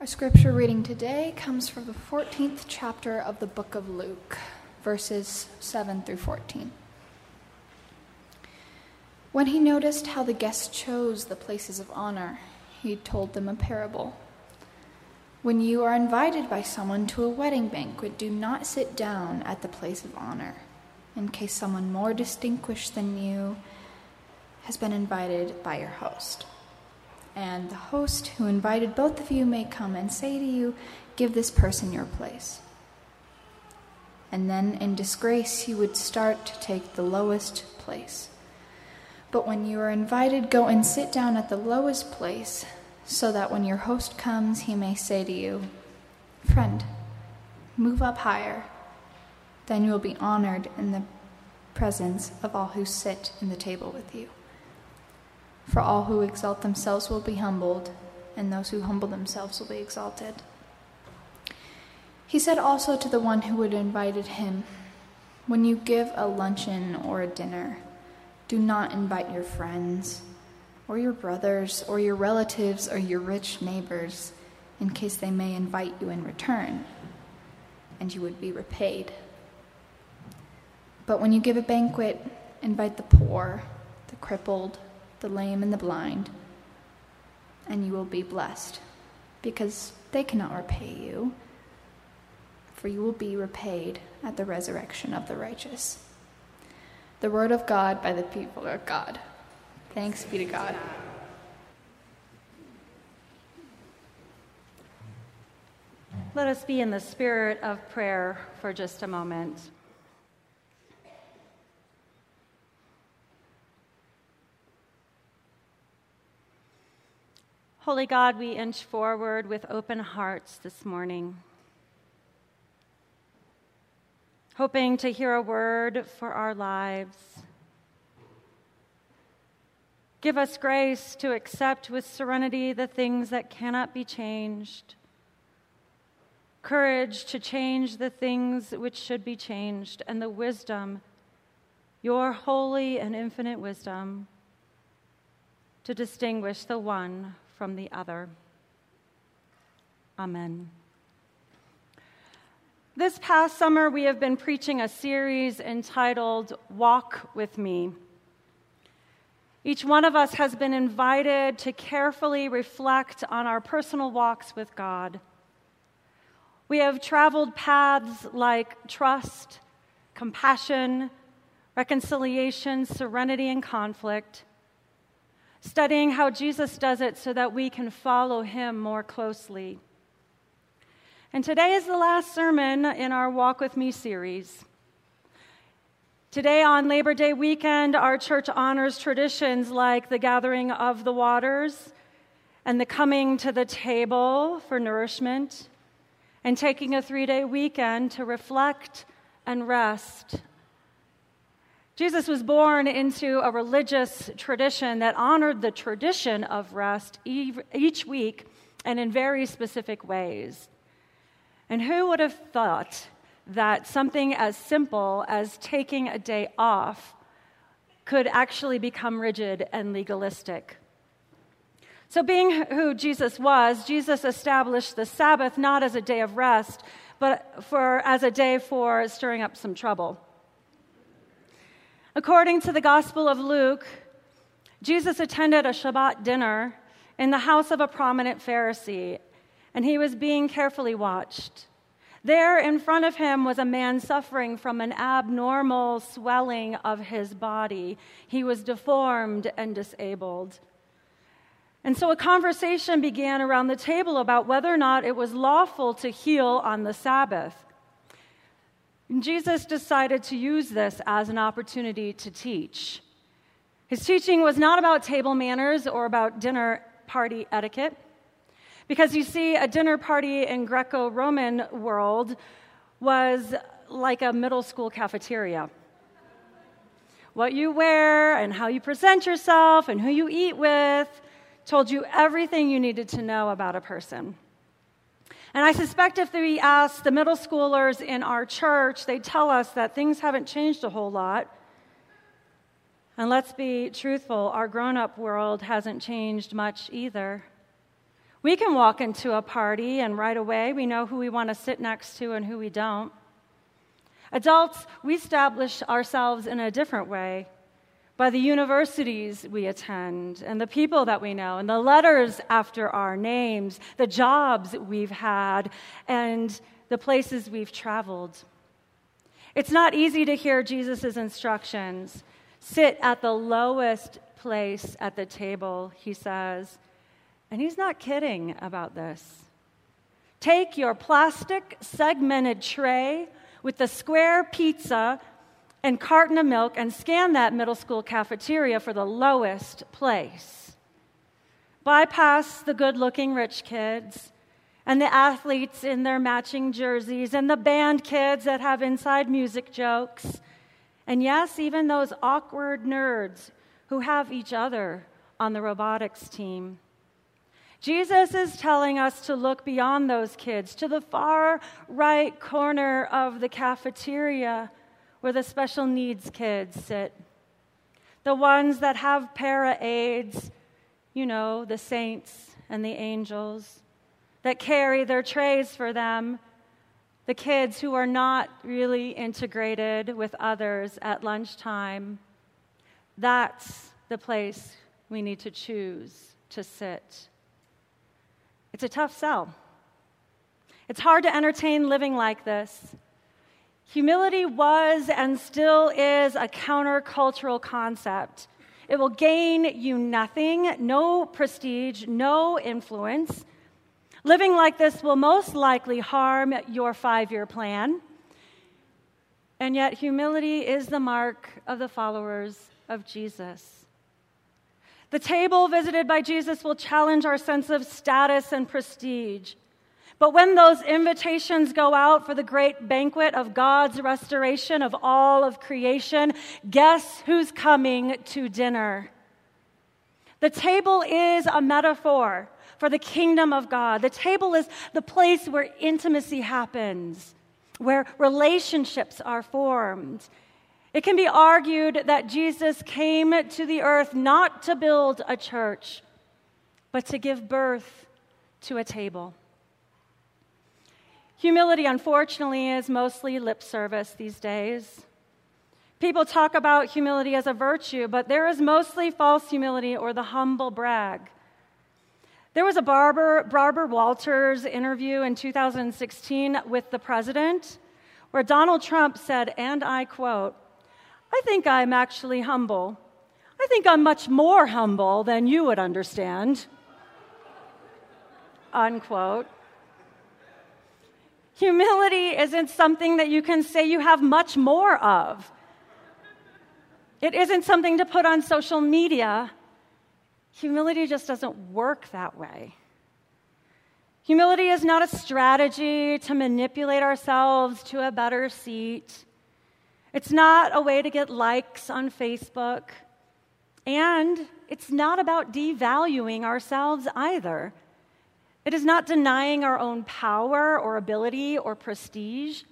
Our scripture reading today comes from the 14th chapter of the book of Luke, verses 7 through 14. When he noticed how the guests chose the places of honor, he told them a parable. When you are invited by someone to a wedding banquet, do not sit down at the place of honor, in case someone more distinguished than you has been invited by your host. And the host who invited both of you may come and say to you, Give this person your place. And then, in disgrace, you would start to take the lowest place. But when you are invited, go and sit down at the lowest place so that when your host comes, he may say to you, Friend, move up higher. Then you will be honored in the presence of all who sit in the table with you. For all who exalt themselves will be humbled, and those who humble themselves will be exalted. He said also to the one who had invited him, When you give a luncheon or a dinner, do not invite your friends or your brothers, or your relatives, or your rich neighbors, in case they may invite you in return, and you would be repaid. But when you give a banquet, invite the poor, the crippled, the lame, and the blind, and you will be blessed, because they cannot repay you, for you will be repaid at the resurrection of the righteous. The word of God by the people of God. Thanks be to God. Let us be in the spirit of prayer for just a moment. Holy God, we inch forward with open hearts this morning, hoping to hear a word for our lives. Give us grace to accept with serenity the things that cannot be changed, courage to change the things which should be changed, and the wisdom, your holy and infinite wisdom, to distinguish the one from the other. Amen. This past summer, we have been preaching a series entitled Walk with Me. Each one of us has been invited to carefully reflect on our personal walks with God. We have traveled paths like trust, compassion, reconciliation, serenity, and conflict, studying how Jesus does it so that we can follow him more closely. And today is the last sermon in our Walk With Me series. Today, on Labor Day weekend, our church honors traditions like the gathering of the waters and the coming to the table for nourishment and taking a three day weekend to reflect and rest. Jesus was born into a religious tradition that honored the tradition of rest each week and in very specific ways. And who would have thought that something as simple as taking a day off could actually become rigid and legalistic. So, being who Jesus was, Jesus established the Sabbath not as a day of rest, but for, as a day for stirring up some trouble. According to the Gospel of Luke, Jesus attended a Shabbat dinner in the house of a prominent Pharisee, and he was being carefully watched. There in front of him was a man suffering from an abnormal swelling of his body. He was deformed and disabled. And so a conversation began around the table about whether or not it was lawful to heal on the Sabbath. And Jesus decided to use this as an opportunity to teach. His teaching was not about table manners or about dinner party etiquette. Because you see, a dinner party in Greco Roman world was like a middle school cafeteria. What you wear and how you present yourself and who you eat with told you everything you needed to know about a person. And I suspect if we ask the middle schoolers in our church, they'd tell us that things haven't changed a whole lot. And let's be truthful, our grown up world hasn't changed much either. We can walk into a party and right away we know who we want to sit next to and who we don't. Adults, we establish ourselves in a different way by the universities we attend and the people that we know and the letters after our names, the jobs we've had, and the places we've traveled. It's not easy to hear Jesus' instructions. Sit at the lowest place at the table, he says. And he's not kidding about this. Take your plastic segmented tray with the square pizza and carton of milk and scan that middle school cafeteria for the lowest place. Bypass the good looking rich kids and the athletes in their matching jerseys and the band kids that have inside music jokes. And yes, even those awkward nerds who have each other on the robotics team. Jesus is telling us to look beyond those kids to the far right corner of the cafeteria where the special needs kids sit. The ones that have para aids, you know, the saints and the angels that carry their trays for them, the kids who are not really integrated with others at lunchtime. That's the place we need to choose to sit. It's a tough sell. It's hard to entertain living like this. Humility was and still is a countercultural concept. It will gain you nothing, no prestige, no influence. Living like this will most likely harm your five year plan. And yet, humility is the mark of the followers of Jesus. The table visited by Jesus will challenge our sense of status and prestige. But when those invitations go out for the great banquet of God's restoration of all of creation, guess who's coming to dinner? The table is a metaphor for the kingdom of God. The table is the place where intimacy happens, where relationships are formed. It can be argued that Jesus came to the earth not to build a church, but to give birth to a table. Humility, unfortunately, is mostly lip service these days. People talk about humility as a virtue, but there is mostly false humility or the humble brag. There was a Barbara, Walters interview in 2016 with the president where Donald Trump said, and I quote, I think I'm actually humble. I think I'm much more humble than you would understand. Unquote. Humility isn't something that you can say you have much more of. It isn't something to put on social media. Humility just doesn't work that way. Humility is not a strategy to manipulate ourselves to a better seat. It's not a way to get likes on Facebook. And it's not about devaluing ourselves either. It is not denying our own power or ability or prestige.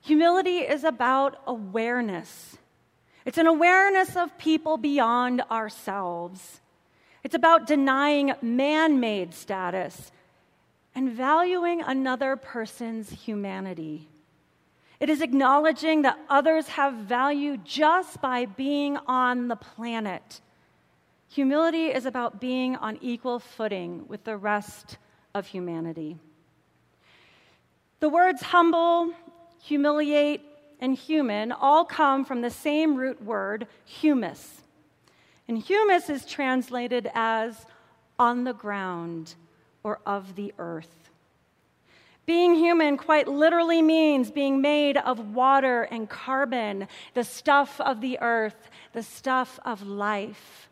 Humility is about awareness. It's an awareness of people beyond ourselves. It's about denying man made status and valuing another person's humanity. It is acknowledging that others have value just by being on the planet. Humility is about being on equal footing with the rest of humanity. The words humble, humiliate, and human all come from the same root word, humus. And humus is translated as on the ground or of the earth. Being human quite literally means being made of water and carbon, the stuff of the earth, the stuff of life.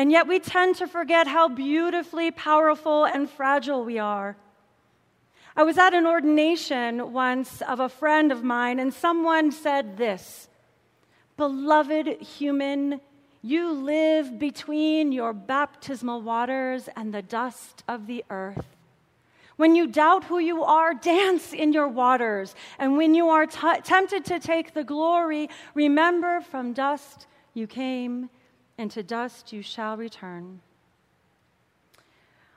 And yet we tend to forget how beautifully powerful and fragile we are. I was at an ordination once of a friend of mine, and someone said this Beloved human, you live between your baptismal waters and the dust of the earth. When you doubt who you are, dance in your waters. And when you are t- tempted to take the glory, remember from dust you came, and to dust you shall return.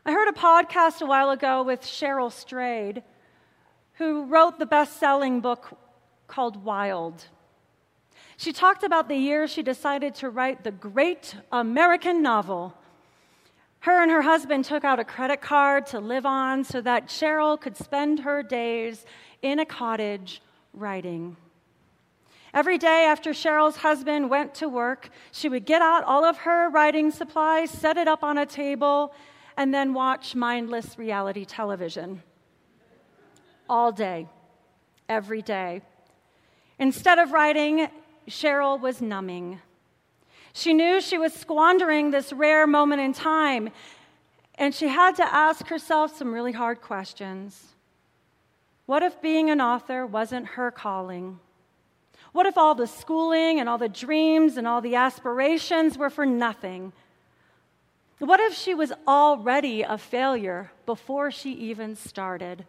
I heard a podcast a while ago with Cheryl Strayed, who wrote the best selling book called Wild. She talked about the year she decided to write the great American novel. Her and her husband took out a credit card to live on so that Cheryl could spend her days in a cottage writing. Every day after Cheryl's husband went to work, she would get out all of her writing supplies, set it up on a table, and then watch mindless reality television. All day, every day. Instead of writing, Cheryl was numbing. She knew she was squandering this rare moment in time, and she had to ask herself some really hard questions. What if being an author wasn't her calling? What if all the schooling and all the dreams and all the aspirations were for nothing? What if she was already a failure before she even started?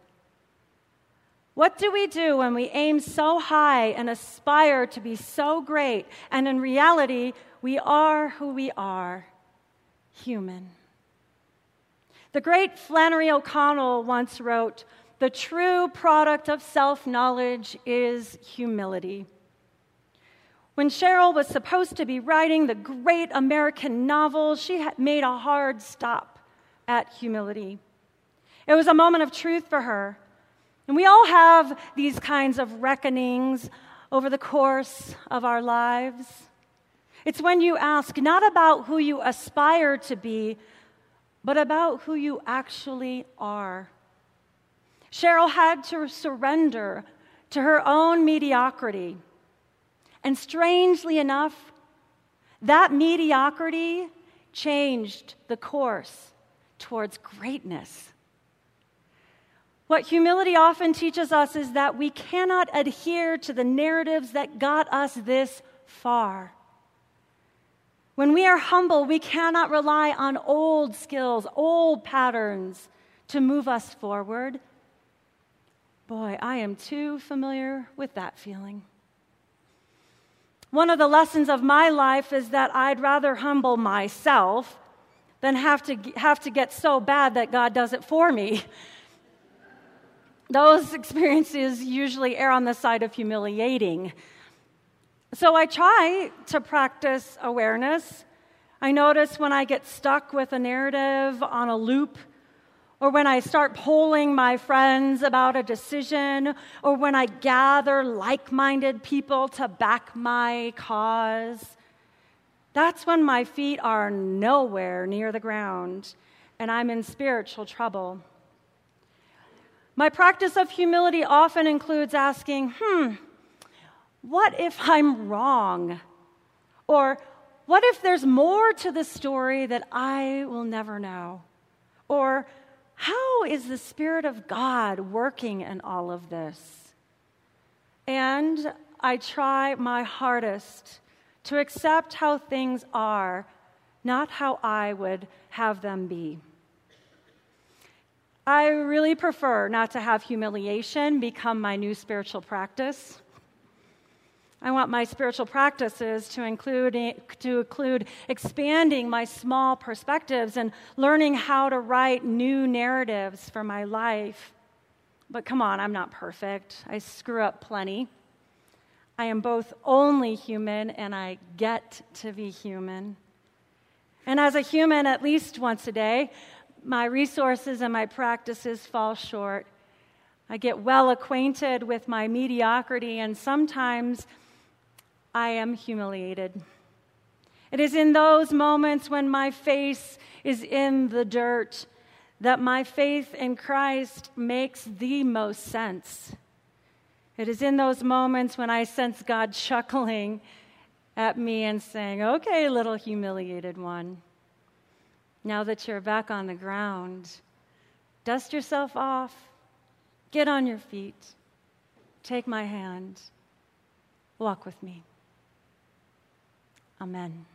What do we do when we aim so high and aspire to be so great, and in reality, we are who we are human? The great Flannery O'Connor once wrote The true product of self knowledge is humility. When Cheryl was supposed to be writing the great American novel, she made a hard stop at humility. It was a moment of truth for her. And we all have these kinds of reckonings over the course of our lives. It's when you ask not about who you aspire to be, but about who you actually are. Cheryl had to surrender to her own mediocrity and strangely enough, that mediocrity changed the course towards greatness. What humility often teaches us is that we cannot adhere to the narratives that got us this far. When we are humble, we cannot rely on old skills, old patterns to move us forward. Boy, I am too familiar with that feeling. One of the lessons of my life is that I'd rather humble myself than have to, have to get so bad that God does it for me. Those experiences usually err on the side of humiliating. So I try to practice awareness. I notice when I get stuck with a narrative on a loop or when I start polling my friends about a decision, or when I gather like minded people to back my cause, that's when my feet are nowhere near the ground and I'm in spiritual trouble. My practice of humility often includes asking, hmm, what if I'm wrong? Or what if there's more to the story that I will never know? Or how is the Spirit of God working in all of this? And I try my hardest to accept how things are, not how I would have them be. I really prefer not to have humiliation become my new spiritual practice. I want my spiritual practices to include, to include expanding my small perspectives and learning how to write new narratives for my life. But come on, I'm not perfect. I screw up plenty. I am both only human and I get to be human. And as a human, at least once a day, my resources and my practices fall short. I get well acquainted with my mediocrity, and sometimes I am humiliated. It is in those moments when my face is in the dirt that my faith in Christ makes the most sense. It is in those moments when I sense God chuckling at me and saying, Okay, little humiliated one, now that you're back on the ground, dust yourself off, get on your feet, take my hand, walk with me. Amen.